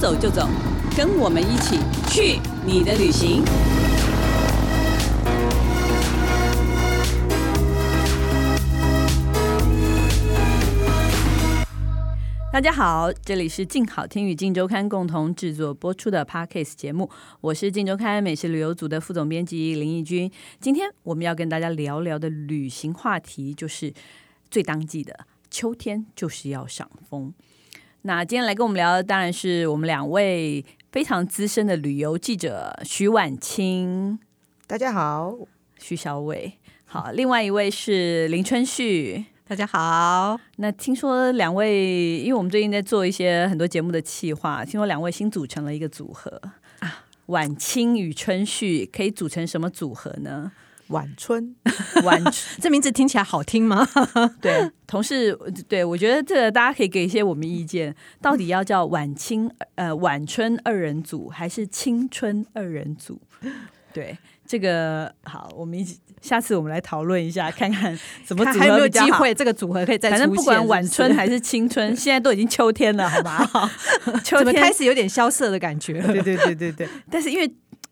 走就走，跟我们一起去你的旅行。大家好，这里是静好听与静周刊共同制作播出的 Podcast 节目，我是静周刊美食旅游组的副总编辑林义君。今天我们要跟大家聊聊的旅行话题，就是最当季的秋天，就是要赏枫。那今天来跟我们聊的当然是我们两位非常资深的旅游记者徐婉清，大家好；徐小伟，好；另外一位是林春旭，大家好。那听说两位，因为我们最近在做一些很多节目的企划，听说两位新组成了一个组合。啊，晚清与春旭可以组成什么组合呢？晚春，晚这名字听起来好听吗？对，同事，对我觉得这个大家可以给一些我们意见，到底要叫晚清呃晚春二人组还是青春二人组？对，这个好，我们一起下次我们来讨论一下，看看怎么还有没有机会这个组合可以再。反正不管晚春还是青春，现在都已经秋天了，好吧？秋天开始有点萧瑟的感觉。对对对对对，但是因为。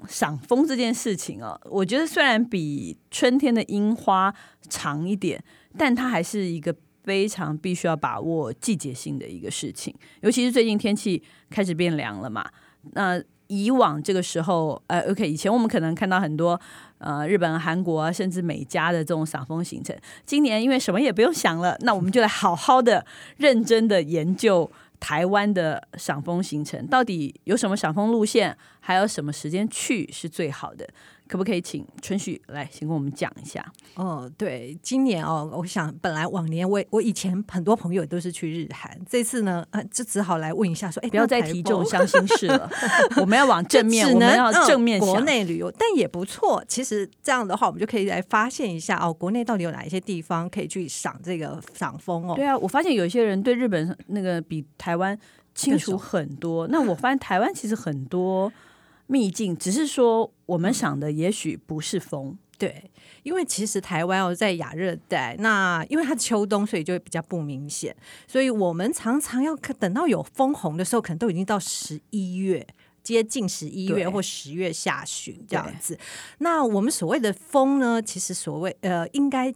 赏枫这件事情哦，我觉得虽然比春天的樱花长一点，但它还是一个非常必须要把握季节性的一个事情。尤其是最近天气开始变凉了嘛，那以往这个时候，呃，OK，以前我们可能看到很多呃日本、韩国，甚至美加的这种赏枫行程。今年因为什么也不用想了，那我们就来好好的、认真的研究。台湾的赏枫行程到底有什么赏枫路线？还有什么时间去是最好的？可不可以请春旭来先跟我们讲一下？哦，对，今年哦，我想本来往年我我以前很多朋友都是去日韩，这次呢，呃，就只好来问一下说，哎，不要再提这种伤心事了，我们要往正面，我们要正面想。国内旅游，但也不错。其实这样的话，我们就可以来发现一下哦，国内到底有哪一些地方可以去赏这个赏风哦。对啊，我发现有些人对日本那个比台湾清楚很多。那我发现台湾其实很多。秘境只是说，我们想的也许不是风，对，因为其实台湾哦，在亚热带，那因为它秋冬，所以就会比较不明显，所以我们常常要等到有枫红的时候，可能都已经到十一月，接近十一月或十月下旬这样子。那我们所谓的风呢，其实所谓呃，应该。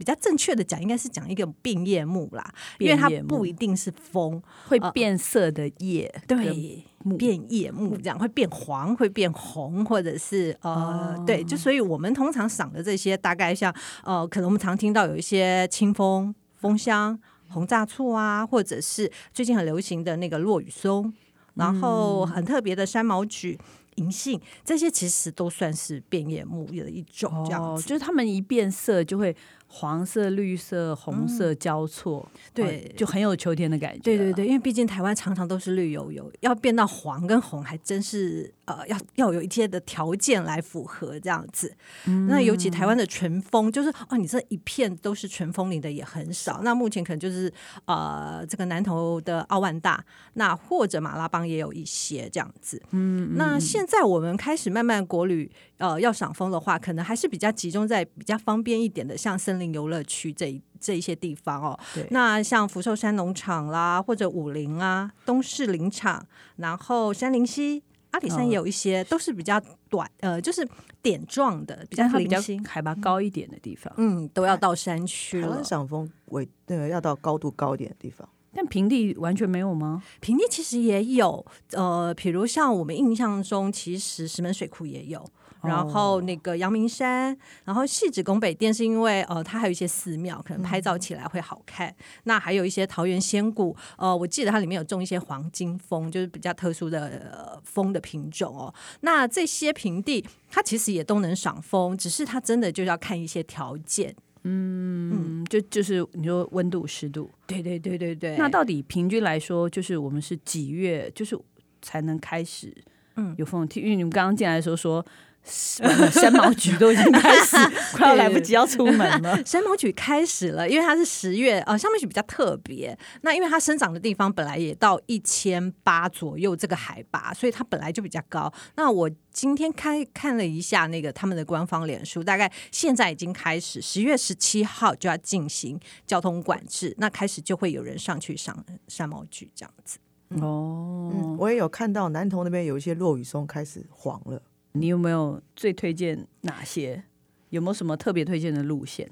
比较正确的讲，应该是讲一个变叶木啦，因为它不一定是枫，会变色的叶，呃，对，变叶木这样会变黄，会变红，或者是呃，哦、对，就所以我们通常赏的这些，大概像呃，可能我们常听到有一些清风、枫香、红炸醋啊，或者是最近很流行的那个落羽松，然后很特别的山毛櫸。银杏这些其实都算是变叶木的一种，这样子，哦，就是它们一变色就会黄色、绿色、红色交错，嗯，对，就很有秋天的感觉。对对对，因为毕竟台湾常常都是绿油油，要变到黄跟红，还真是呃，要要有一些的条件来符合这样子。嗯，那尤其台湾的纯枫，就是哦，你这一片都是纯枫林的也很少。那目前可能就是呃，这个南投的奥万大，那或者马拉邦也有一些这样子。嗯，那现在我们开始慢慢国旅呃要赏枫的话，可能还是比较集中在比较方便一点的，像森林游乐区这一这一些地方哦。对。那像福寿山农场啦，或者武陵啊、东市林场，然后山林溪、阿里山也有一些，哦、都是比较短呃，就是点状的，比较零星、海拔高一点的地方。嗯，都要到山区了。赏枫为那个要到高度高一点的地方。但平地完全没有吗？平地其实也有，呃，比如像我们印象中，其实石门水库也有，然后那个阳明山，然后戏子宫北殿是因为呃，它还有一些寺庙，可能拍照起来会好看。嗯、那还有一些桃园仙谷，呃，我记得它里面有种一些黄金枫，就是比较特殊的、呃、枫的品种哦。那这些平地，它其实也都能赏枫，只是它真的就要看一些条件。嗯，就就是你说温度湿度，对对对对对。那到底平均来说，就是我们是几月，就是才能开始嗯有风？因为你们刚刚进来的时候说。山毛菊都已经开始，快要来不及要出门了。山毛菊开始了，因为它是十月，呃，山毛菊比较特别。那因为它生长的地方本来也到一千八左右这个海拔，所以它本来就比较高。那我今天开看了一下那个他们的官方脸书，大概现在已经开始，十月十七号就要进行交通管制，那开始就会有人上去上山毛菊这样子。哦、嗯，我也有看到南投那边有一些落羽松开始黄了。你有没有最推荐哪些？有没有什么特别推荐的路线？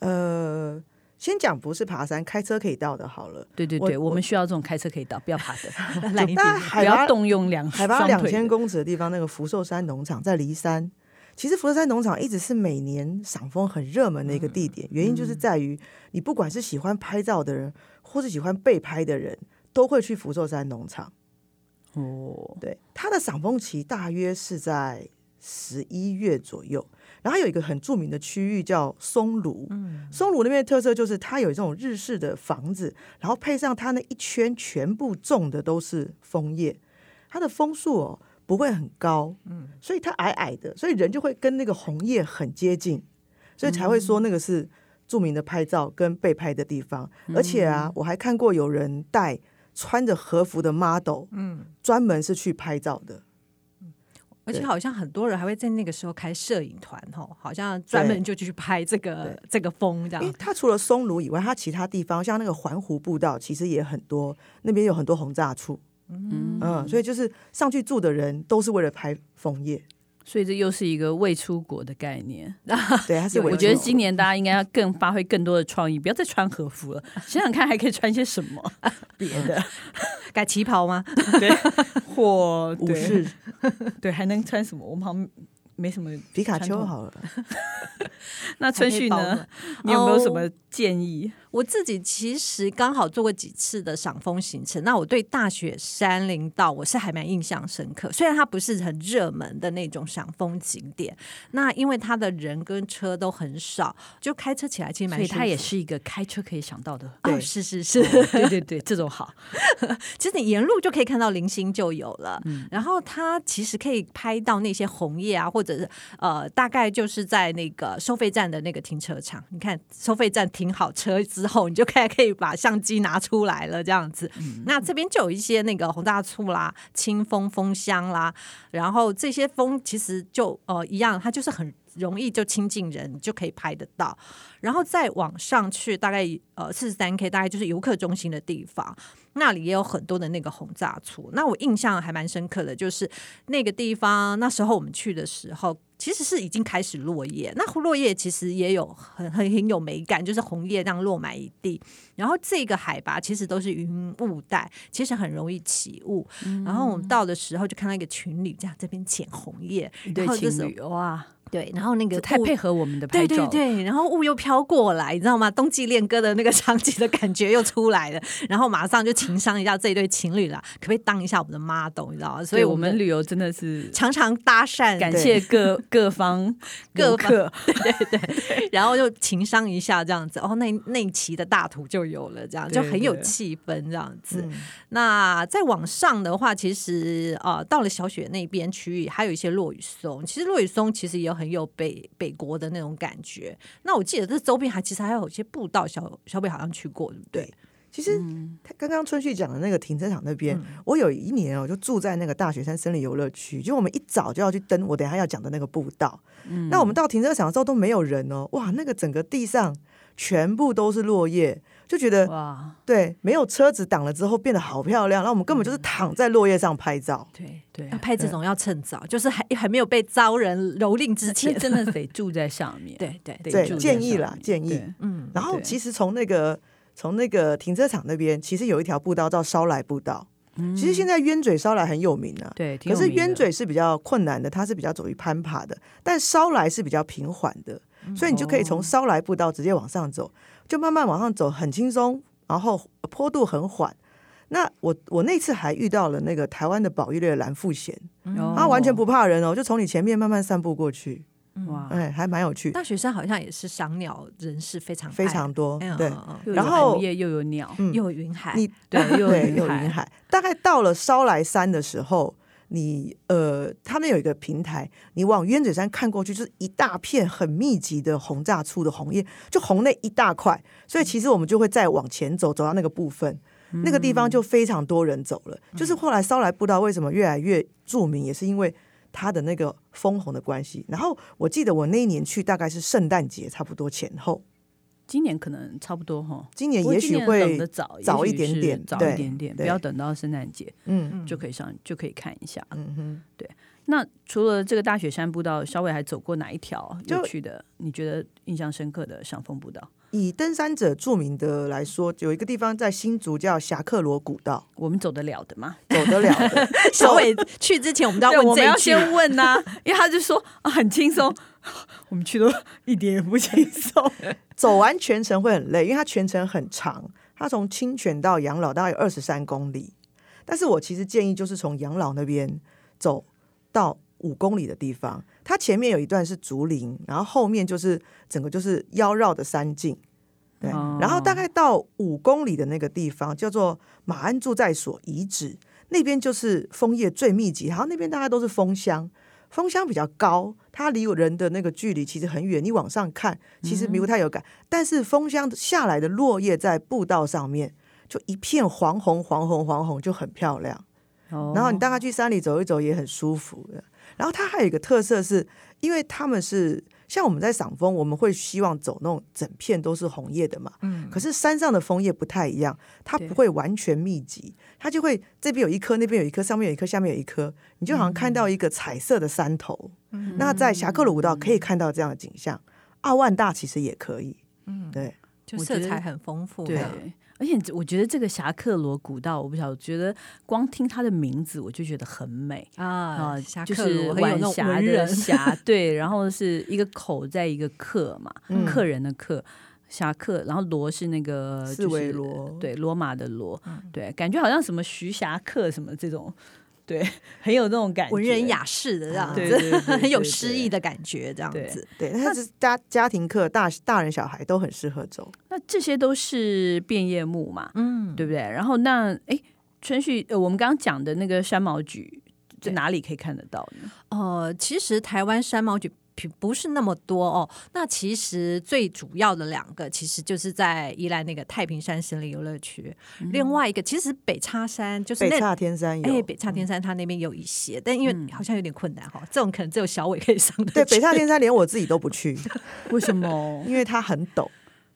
呃，先讲不是爬山，开车可以到的。好了，对对对，我，我们需要这种开车可以到，不要爬的，来一点不要动用两海拔两千公尺的地方，那个福寿山农场在梨山。其实福寿山农场一直是每年赏枫很热门的一个地点，嗯、原因就是在于你不管是喜欢拍照的人，或是喜欢被拍的人，都会去福寿山农场。哦，对，它的赏枫期大约是在十一月左右。然后还有一个很著名的区域叫松庐，嗯、松庐那边的特色就是它有这种日式的房子，然后配上它那一圈全部种的都是枫叶，它的枫树哦。不会很高，嗯，所以它矮矮的，所以人就会跟那个红叶很接近，所以才会说那个是著名的拍照跟被拍的地方。嗯、而且啊，我还看过有人带穿着和服的 model，嗯，专门是去拍照的。而且好像很多人还会在那个时候开摄影团，吼，好像专门就去拍这个这个风这样。因为它除了松庐以外，它其他地方像那个环湖步道，其实也很多，那边有很多红炸处。嗯嗯，所以就是上去住的人都是为了拍枫叶，所以这又是一个未出国的概念。对，它是我觉得今年大家应该要更发挥更多的创意，不要再穿和服了，想想看还可以穿些什么 别的，改旗袍吗？对，或武士，对，还能穿什么？我们好像没什么皮卡丘好了。那春旭呢？你有没有什么建议？我自己其实刚好做过几次的赏风行程，那我对大雪山林道我是还蛮印象深刻。虽然它不是很热门的那种赏风景点，那因为它的人跟车都很少，就开车起来其实蛮。所以它也是一个开车可以想到的。对，是是是，对对对，这种好。其实你沿路就可以看到零星就有了，嗯、然后它其实可以拍到那些红叶啊，或者是呃，大概就是在那个收费站的那个停车场，你看收费站停好车之后，你就可以可以把相机拿出来了，这样子。嗯、那这边就有一些那个红大醋啦、清风风香啦，然后这些风其实就呃一样，它就是很容易就亲近人，你就可以拍得到。然后再往上去，大概呃四十三 K，大概就是游客中心的地方，那里也有很多的那个红炸醋。那我印象还蛮深刻的，就是那个地方那时候我们去的时候。其实是已经开始落叶，那落叶其实也有很很很有美感，就是红叶这样落满一地。然后这个海拔其实都是云雾带，其实很容易起雾。嗯、然后我们到的时候就看到一个群侣这样这边捡红叶，对情侣哇。对，然后那个太配合我们的拍照，对对对，然后雾又飘过来，你知道吗？冬季恋歌的那个 场景的感觉又出来了，然后马上就情商一下这一对情侣了，可不可以当一下我们的 model？你知道吗？所以我们，旅游真的是常常搭讪，感谢各各方 各客，对对对，然后就情商一下这样子，哦，那那一期的大图就有了，这样就很有气氛这样子。那再往上的话，其实啊、呃，到了小雪那边区域，还有一些落雨松，其实落雨松其实也有。很有北北国的那种感觉。那我记得这周边还其实还有一些步道，小小北好像去过，对不对？对，其实刚刚春旭讲的那个停车场那边，嗯、我有一年哦，就住在那个大雪山森林游乐区，就我们一早就要去登我等下要讲的那个步道。嗯、那我们到停车场的时候都没有人哦，哇，那个整个地上全部都是落叶。就觉得哇，对，没有车子挡了之后变得好漂亮。然后我们根本就是躺在落叶上拍照。对对，要拍这种要趁早，就是还还没有被遭人蹂躏之前，真的 得住在上面。对对对，建议啦，建议。嗯，然后其实从那个从那个停车场那边，其实有一条步道叫烧来步道。其实现在冤嘴烧来很有名啊。对，可是冤嘴是比较困难的，它是比较走于攀爬的，但烧来是比较平缓的，所以你就可以从烧来步道直接往上走。就慢慢往上走，很轻松，然后 坡度很缓。那我我那次还遇到了那个台湾的保育类的蓝腹鷴，哦、他完全不怕人哦，就从你前面慢慢散步过去。哇，哎，还蛮有趣。大学生好像也是赏鸟人士非常非常多，嗯、对。嗯、然后又有鸟，嗯、又有云海，你对，又有云海。大概到了烧来山的时候。你呃，他们有一个平台，你往鸢嘴山看过去，就是一大片很密集的红炸出的红叶，就红那一大块。所以其实我们就会再往前走，走到那个部分，嗯、那个地方就非常多人走了。嗯、就是后来烧来不知道为什么越来越著名，也是因为它的那个枫红的关系。然后我记得我那一年去大概是圣诞节差不多前后。今年可能差不多哈，今年也许会等的早早一点点，早一点点，不要等到圣诞节，嗯，就可以上就可以看一下。嗯哼，对。那除了这个大雪山步道，稍微还走过哪一条有趣的？你觉得印象深刻的赏枫步道？以登山者著名的来说，有一个地方在新竹叫侠客罗古道，我们走得了的吗？走得了的。小伟去之前，我们都要问我们要先问呐、啊，因为他就说啊，很轻松，我们去都一点也不轻松。走完全程会很累，因为它全程很长，它从清泉到养老大概有二十三公里。但是我其实建议就是从养老那边走到五公里的地方。它前面有一段是竹林，然后后面就是整个就是腰绕的山径，对。哦、然后大概到五公里的那个地方叫做马鞍驻在所遗址，那边就是枫叶最密集，然后那边大概都是枫香，枫香比较高，它离人的那个距离其实很远，你往上看其实不太有感，嗯、但是枫香下来的落叶在步道上面就一片黄红黄红黄红，就很漂亮。哦、然后你大概去山里走一走也很舒服的。然后它还有一个特色是，因为他们是像我们在赏枫，我们会希望走那种整片都是红叶的嘛。嗯。可是山上的枫叶不太一样，它不会完全密集，它就会这边有一颗，那边有一颗，上面有一颗，下面有一颗，你就好像看到一个彩色的山头。嗯。那在霞喀罗古道可以看到这样的景象，奥万大其实也可以。嗯。对，就色彩很丰富。对。而且我觉得这个侠客罗古道，我不晓得，我觉得光听它的名字我就觉得很美啊，啊就是晚霞的霞，对，然后是一个口在一个客嘛，嗯、客人的客，侠客，然后罗是那个、就是、四维罗，对，罗马的罗，嗯、对，感觉好像什么徐霞客什么这种。对，很有那种感觉，文人雅士的这样子，对对对 对对很有诗意的感觉，这样子。对，那是家家庭课，大大人小孩都很适合走。那这些都是变叶木嘛，嗯，对不对？然后那哎，春旭，呃，我们刚刚讲的那个山毛榉，在哪里可以看得到呢？呃，其实台湾山毛櫸。不是那么多哦，那其实最主要的两个，其实就是在宜兰那个太平山森林游乐区，嗯、另外一个其实北叉山就是那北叉天山有，哎，北叉天山它那边有一些，嗯、但因为好像有点困难哈，这种可能只有小伟可以上的。对，北叉天山连我自己都不去，为什么？因为它很陡。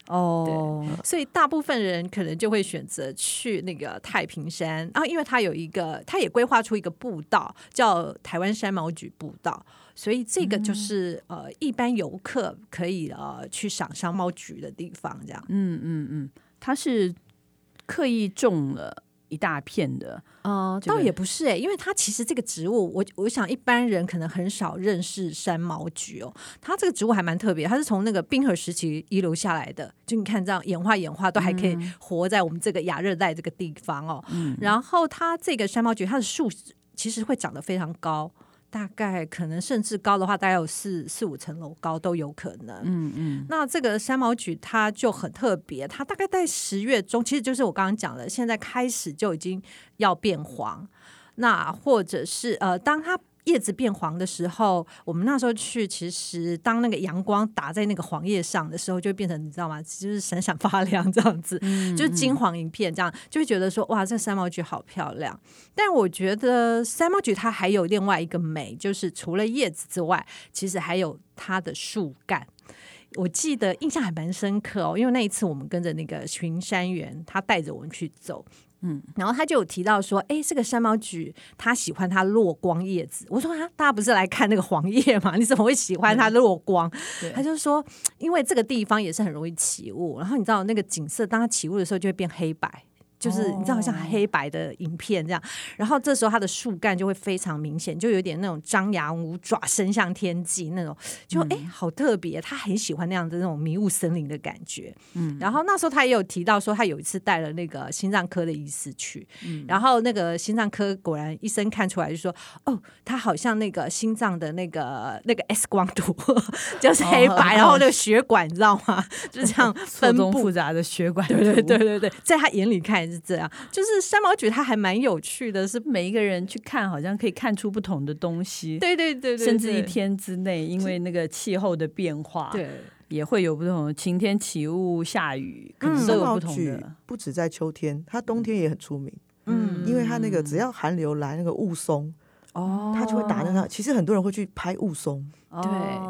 哦，所以大部分人可能就会选择去那个太平山，然后因为它有一个，它也规划出一个步道叫台湾山毛榉步道，所以这个就是、嗯、呃一般游客可以呃去赏山毛櫸的地方，这样。嗯嗯嗯，它是刻意种了。一大片的，呃，倒也不是哎、欸，因为它其实这个植物，我我想一般人可能很少认识山毛菊哦。它这个植物还蛮特别，它是从那个冰河时期遗留下来的，就你看这样演化演化都还可以活在我们这个亚热带这个地方哦。嗯、然后它这个山毛菊，它的树其实会长得非常高。大概可能甚至高的话，大概有四四五层楼高都有可能。嗯嗯。那这个三毛菊它就很特别，它大概在十月中，其实就是我刚刚讲的，现在开始就已经要变黄。那或者是呃，当它。叶子变黄的时候，我们那时候去，其实当那个阳光打在那个黄叶上的时候，就会变成你知道吗？就是闪闪发亮这样子，嗯、就是金黄一片这样，就会觉得说哇，这山毛菊好漂亮。但我觉得山毛菊它还有另外一个美，就是除了叶子之外，其实还有它的树干。我记得印象还蛮深刻哦，因为那一次我们跟着那个巡山员，他带着我们去走。嗯，然后他就有提到说，哎，这个山毛榉，他喜欢它落光叶子。我说啊，大家不是来看那个黄叶吗？你怎么会喜欢它落光？他就说，因为这个地方也是很容易起雾，然后你知道那个景色，当它起雾的时候就会变黑白。就是你知道，像黑白的影片这样，然后这时候它的树干就会非常明显，就有点那种张牙舞爪、伸向天际那种，就哎、嗯，好特别。他很喜欢那样的那种迷雾森林的感觉。嗯，然后那时候他也有提到说，他有一次带了那个心脏科的医师去，嗯，然后那个心脏科果然医生看出来就说，哦，他好像那个心脏的那个那个 X 光图 就是黑白，哦、然后那个血管你知道吗？就这样分布复杂的血管，对对对对对，在他眼里看。是这样，就是三毛櫸，它还蛮有趣的，是每一个人去看，好像可以看出不同的东西。对对对对，甚至一天之内，因为那个气候的变化，对，也会有不同的晴天起雾、下雨，可能都有不同的。不止在秋天，它冬天也很出名。嗯，因为它那个只要寒流来，那个雾凇哦，它就会打那个。其实很多人会去拍雾凇。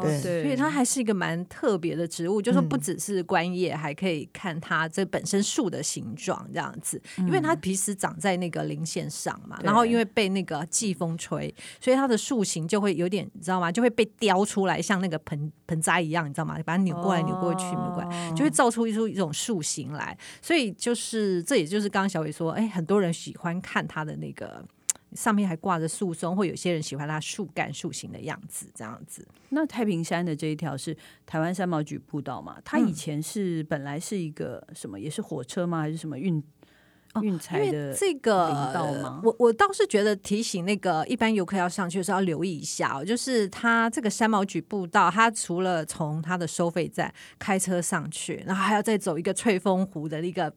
对对，所以它还是一个蛮特别的植物，就是不只是观叶，嗯、还可以看它这本身树的形状这样子。因为它平时长在那个林线上嘛，嗯、然后因为被那个季风吹，所以它的树形就会有点，你知道吗？就会被雕出来，像那个盆盆栽一样，你知道吗？把它扭过来、扭过去、扭过来，就会造出一出一种树形来。所以就是这，也就是刚刚小伟说，哎，很多人喜欢看它的那个。上面还挂着树松，或有些人喜欢它树干、树形的样子，这样子。那太平山的这一条是台湾三毛櫸步道嘛？它以前是本来是一个什么？也是火车吗？还是什么运运材的这个道吗？我我倒是觉得提醒那个一般游客要上去的时候要留意一下哦，就是它这个山毛榉步道，它除了从它的收费站开车上去，然后还要再走一个翠峰湖的一个。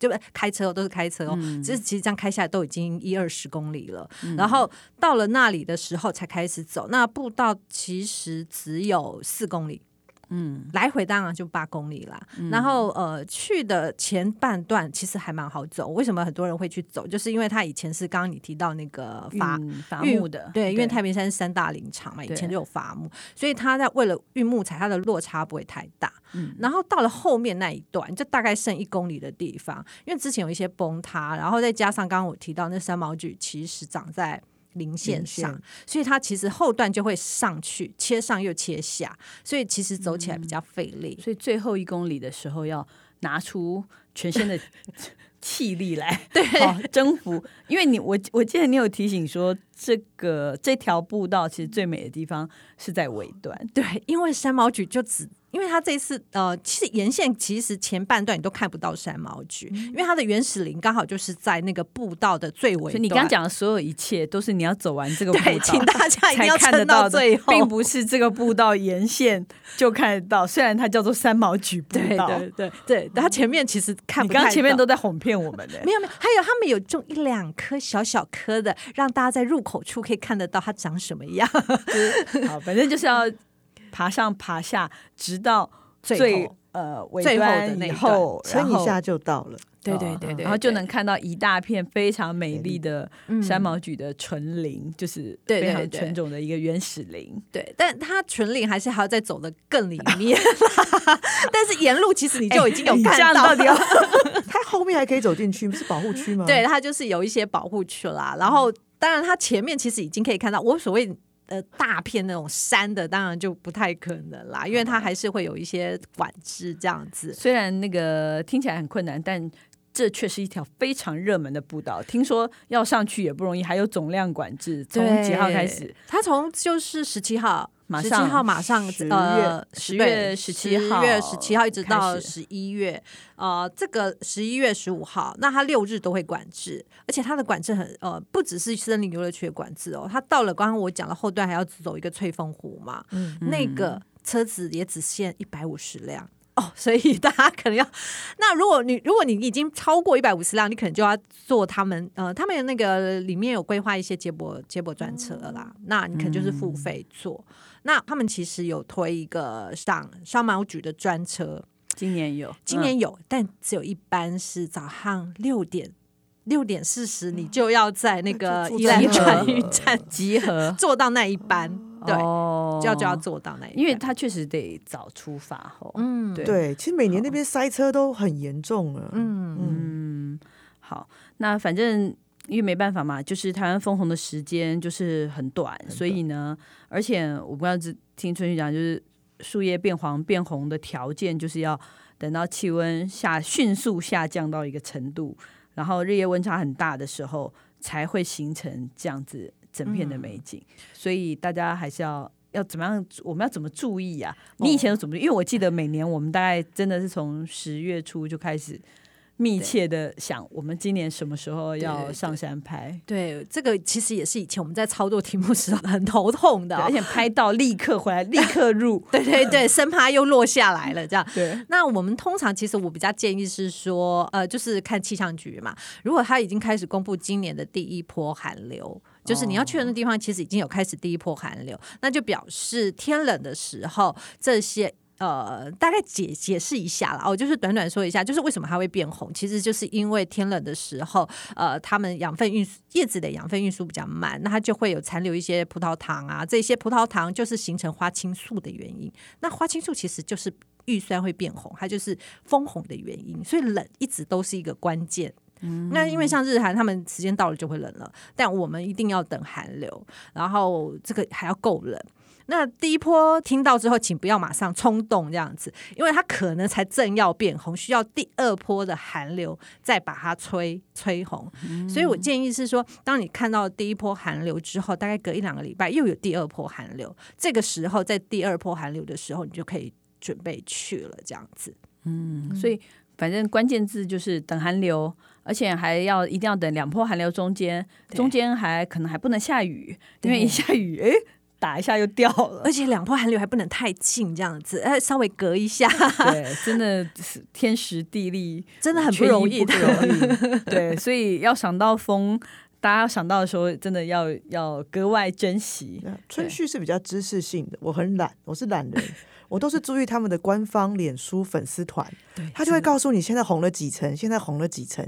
就开车哦，都是开车哦。其实、嗯、其实这样开下来都已经一二十公里了，嗯、然后到了那里的时候才开始走。那步道其实只有四公里。嗯，来回当然就八公里啦。嗯、然后呃，去的前半段其实还蛮好走。为什么很多人会去走？就是因为它以前是刚刚你提到那个伐伐木的，对，因为太平山是三大林场嘛，以前就有伐木，所以它在为了运木材，它的落差不会太大。嗯，然后到了后面那一段，就大概剩一公里的地方，因为之前有一些崩塌，然后再加上刚刚我提到那三毛榉，其实长在。零线上，线所以它其实后段就会上去，切上又切下，所以其实走起来比较费力。嗯、所以最后一公里的时候要拿出全身的 气力来，对，征服。因为你我我记得你有提醒说，这个这条步道其实最美的地方是在尾端，对，因为山毛榉就只。因为它这次呃，其实沿线其实前半段你都看不到山毛榉，嗯、因为它的原始林刚好就是在那个步道的最尾。你刚刚讲的所有一切都是你要走完这个步道，对，请大家一定要撑到最后，并不是这个步道沿线就看得到。虽然它叫做山毛榉步道，对对对对，它前面其实看不到。你刚刚前面都在哄骗我们的，没有没有，还有他们有种一两颗小小颗的，让大家在入口处可以看得到它长什么样。好，反正就是要爬上爬下，直到。最，最呃尾端的那后，撑一下就到了。对对对对，然后就能看到一大片非常美丽的山毛榉的纯林，就是非常纯种的一个原始林。对，但它纯林还是还要再走的更里面。但是沿路其实你就已经有看到，到 它后面还可以走进去，不是保护区吗？对，它就是有一些保护区啦。然后当然它前面其实已经可以看到，我所谓。呃，大片那种山的，当然就不太可能啦，因为它还是会有一些管制这样子。虽然那个听起来很困难，但这却是一条非常热门的步道。听说要上去也不容易，还有总量管制。从几号开始？它从就是十七号。十七号马上十月十月十七号，十月十七号一直到十一月，呃，这个十一月十五号，那它六日都会管制，而且它的管制很呃，不只是森林游乐区的管制哦，它到了刚刚我讲的后段还要走一个翠峰湖嘛，嗯，那个车子也只限一百五十辆哦，所以大家可能要，那如果你如果你已经超过一百五十辆，你可能就要坐他们呃，他们那个里面有规划一些接驳接驳专车啦，嗯、那你可能就是付费坐。那他们其实有推一个上山毛櫸的专车，今年有，今年有，嗯、但只有一班是早上六点六点四十，你就要在那个宜兰转运站 集合，坐到那一班，对，哦、就要就要坐到那一班，因为他确实得早出发吼，嗯，对，其实每年那边塞车都很严重了，嗯。嗯，好，那反正。因为没办法嘛，就是台湾枫红的时间就是很短，很短，所以呢，而且我不要只听春旭讲，就是树叶变黄变红的条件，就是要等到气温下迅速下降到一个程度，然后日夜温差很大的时候，才会形成这样子整片的美景。嗯、所以大家还是要要怎么样？我们要怎么注意呀、啊？你以前有怎么？因为我记得每年我们大概真的是从十月初就开始。密切的想，我们今年什么时候要上山拍？对，这个其实也是以前我们在操作题目时候很头痛的，而且拍到立刻回来，立刻入。对 对对，生怕又落下来了这样。对。那我们通常其实我比较建议是说，呃，就是看气象局嘛，如果他已经开始公布今年的第一波寒流，就是你要去的地方其实已经有开始第一波寒流，那就表示天冷的时候这些。呃，大概解解释一下啦。哦，就是短短说一下，就是为什么它会变红，其实就是因为天冷的时候，呃，它们养分运输叶子的养分运输比较慢，那它就会有残留一些葡萄糖啊，这些葡萄糖就是形成花青素的原因。那花青素其实就是预酸会变红，它就是枫红的原因，所以冷一直都是一个关键。嗯，那因为像日韩，他们时间到了就会冷了，但我们一定要等寒流，然后这个还要够冷。那第一波听到之后，请不要马上冲动这样子，因为它可能才正要变红，需要第二波的寒流再把它吹吹红。嗯、所以我建议是说，当你看到第一波寒流之后，大概隔一两个礼拜又有第二波寒流，这个时候在第二波寒流的时候，你就可以准备去了这样子。嗯，所以反正关键字就是等寒流，而且还要一定要等两波寒流中间，中间还可能还不能下雨，因为一下雨，哎。打一下又掉了，而且两波寒流还不能太近，这样子，哎，稍微隔一下。对，真的是天时地利，真的很不容易，不容易。对，所以要想到风，大家要想到的时候，真的要要格外珍惜。春旭是比较知识性的，我很懒，我是懒人，我都是注意他们的官方脸书粉丝团，他就会告诉你现在红了几层，现在红了几层。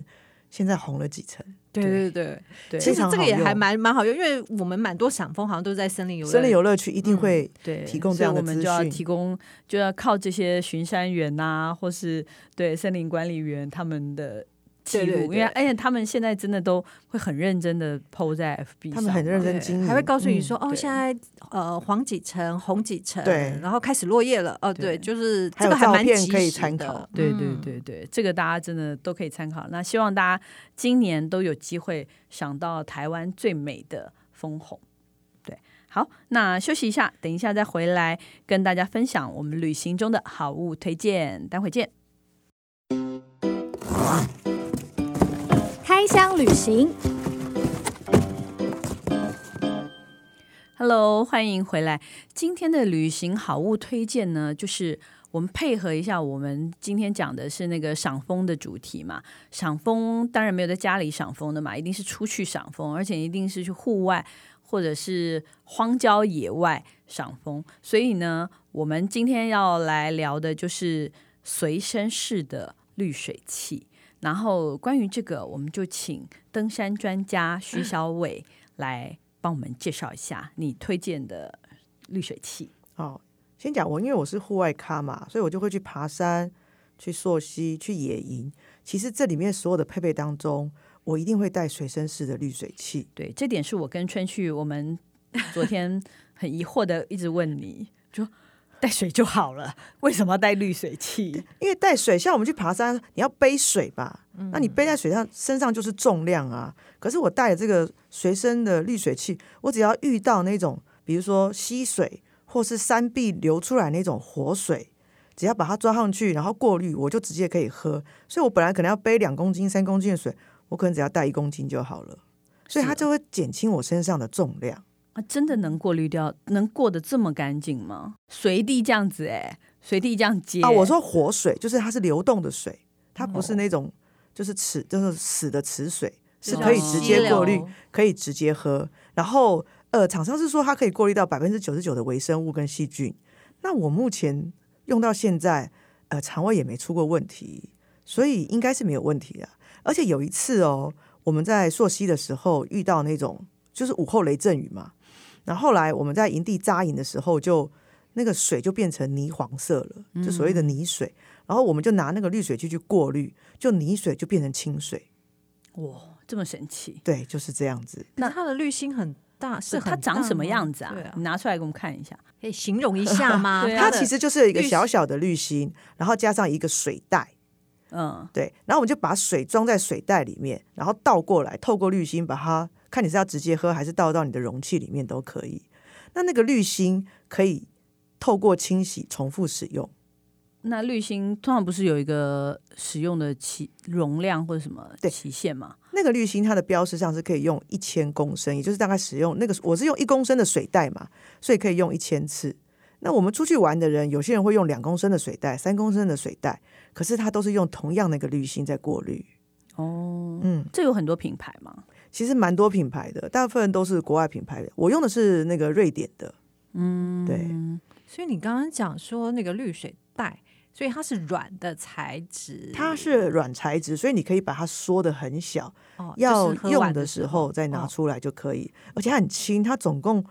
现在红了几层？对对。对对，其实这个也还蛮蛮好用，因为我们蛮多赏枫好像都在森林游森林游乐区，一定会对。提供这样的资讯，我们就要提供，就要靠这些巡山员呐、啊，或是对森林管理员他们的。记录，因为而且他们现在真的都会很认真的 PO 在 FB 上，他们很认真经营，还会告诉你说、嗯、哦，现在呃黄几层，红几层，对，然后开始落叶了，哦，对，就是这个还蛮及时可以参考，对对对对，这个大家真的都可以参考。那希望大家今年都有机会赏到台湾最美的枫红。对，好，那休息一下，等一下再回来跟大家分享我们旅行中的好物推荐，待会见。开箱旅行，Hello，欢迎回来。今天的旅行好物推荐呢，就是我们配合一下，我们今天讲的是那个赏枫的主题嘛。赏枫当然没有在家里赏枫的嘛，一定是出去赏枫，而且一定是去户外或者是荒郊野外赏枫。所以呢，我们今天要来聊的就是随身式的滤水器。然后关于这个，我们就请登山专家徐 小伟来帮我们介绍一下你推荐的滤水器。哦，先讲我，因为我是户外咖嘛，所以我就会去爬山、去溯溪、去野营。其实这里面所有的配备当中，我一定会带随身式的滤水器。对，这点是我跟春旭我们 昨天很疑惑的，一直问你就。带水就好了，为什么要带滤水器？因为带水，像我们去爬山，你要背水吧？嗯、那你背在水上身上就是重量啊。可是我带了这个随身的滤水器，我只要遇到那种，比如说溪水或是山壁流出来那种活水，只要把它装上去，然后过滤，我就直接可以喝。所以我本来可能要背两公斤、三公斤的水，我可能只要带一公斤就好了。所以它就会减轻我身上的重量。啊，真的能过滤掉？能过得这么干净吗？随地这样子、欸，哎，随地这样接啊？我说活水，就是它是流动的水，它不是那种就是池，就是死的池水，是可以直接过滤，可以直接喝。然后，呃，厂商是说它可以过滤到百分之九十九的微生物跟细菌。那我目前用到现在，呃，肠胃也没出过问题，所以应该是没有问题的。而且有一次哦，我们在溯溪的时候遇到那种就是午后雷阵雨嘛。然后后来我们在营地扎营的时候，就那个水就变成泥黄色了，就所谓的泥水。嗯、然后我们就拿那个滤水器去过滤，就泥水就变成清水。哇，这么神奇！对，就是这样子。那它的滤芯很大，是它长什么样子啊？啊，你拿出来给我们看一下，可以形容一下吗？它其实就是一个小小的滤芯，然后加上一个水袋。嗯，对。然后我们就把水装在水袋里面，然后倒过来，透过滤芯把它。看你是要直接喝还是倒到你的容器里面都可以。那那个滤芯可以透过清洗重复使用。那滤芯通常不是有一个使用的期容量或者什么期限吗？那个滤芯它的标识上是可以用一千公升，也就是大概使用那个我是用一公升的水袋嘛，所以可以用一千次。那我们出去玩的人，有些人会用两公升的水袋、三公升的水袋，可是它都是用同样那个滤芯在过滤。哦，嗯，这有很多品牌吗？其实蛮多品牌的，大部分都是国外品牌的。我用的是那个瑞典的，嗯，对。所以你刚刚讲说那个滤水袋，所以它是软的材质，它是软材质，所以你可以把它缩的很小，哦，要就是用的时候再拿出来就可以。哦、而且它很轻，它总共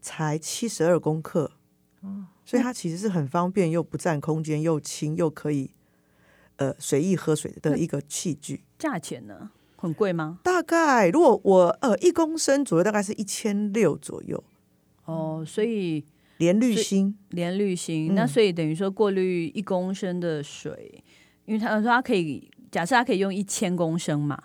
才七十二公克，哦，所以它其实是很方便又不占空间，又轻又可以呃随意喝水的一个器具。价钱呢？很贵吗？大概如果我呃一公升左右，大概是一千六左右。哦，所以。连滤芯，连滤芯，那所以等于说过滤一公升的水，嗯、因为他说他可以假设他可以用一千公升嘛，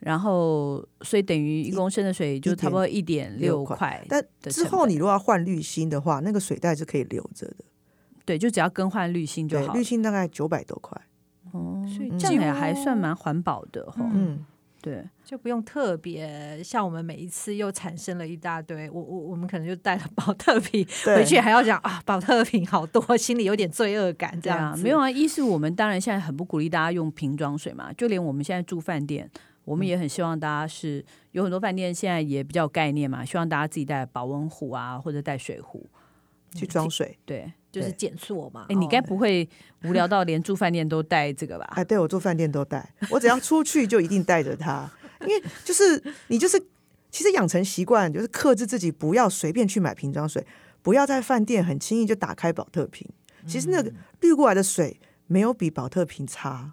然后所以等于一公升的水就差不多一点六块。但之后你如果要换滤芯的话，那个水袋是可以留着的。对，就只要更换滤芯就好。滤芯大概九百多块。哦，所以这样也还算蛮环保的哈。嗯。嗯对，就不用特别像我们每一次又产生了一大堆，我我我们可能就带了保特瓶回去，还要讲啊，保特瓶好多，心里有点罪恶感。这样啊，没有啊。一是我们当然现在很不鼓励大家用瓶装水嘛，就连我们现在住饭店，我们也很希望大家是有很多饭店现在也比较有概念嘛，希望大家自己带保温壶啊，或者带水壶去装水。对，就是减塑嘛。哎，你该不会无聊到连住饭店都带这个吧？哎，对，我住饭店都带，我只要出去就一定带着它。因为就是你就是其实养成习惯，就是克制自己不要随便去买瓶装水，不要在饭店很轻易就打开宝特瓶。其实那个滤过来的水没有比宝特瓶差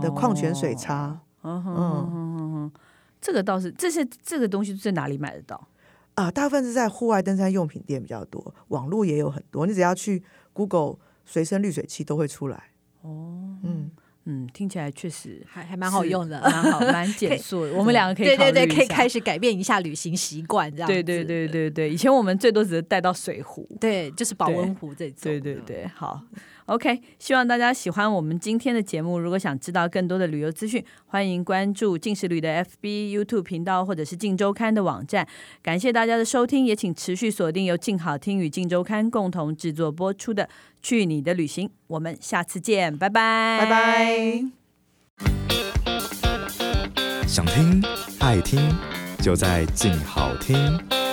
的矿泉水差。嗯嗯嗯嗯，这个倒是这些这个东西在哪里买得到啊？大部分是在户外登山用品店比较多，网络也有很多。你只要去 Google 随身滤水器都会出来。哦，嗯。嗯，听起来确实还还蛮好用的，蛮好，蛮 减塑。我们两个可以对对对，可以开始改变一下旅行习惯，这样。对对对对对，以前我们最多只是带到水壶，对，就是保温壶这种。对对对，好，OK，希望大家喜欢我们今天的节目。如果想知道更多的旅游资讯，欢迎关注镜食旅的 FB、YouTube 频道，或者是镜周刊的网站。感谢大家的收听，也请持续锁定由静好听与镜周刊共同制作播出的。去你的旅行，我们下次见，拜拜，拜拜。想听爱听，就在静好听。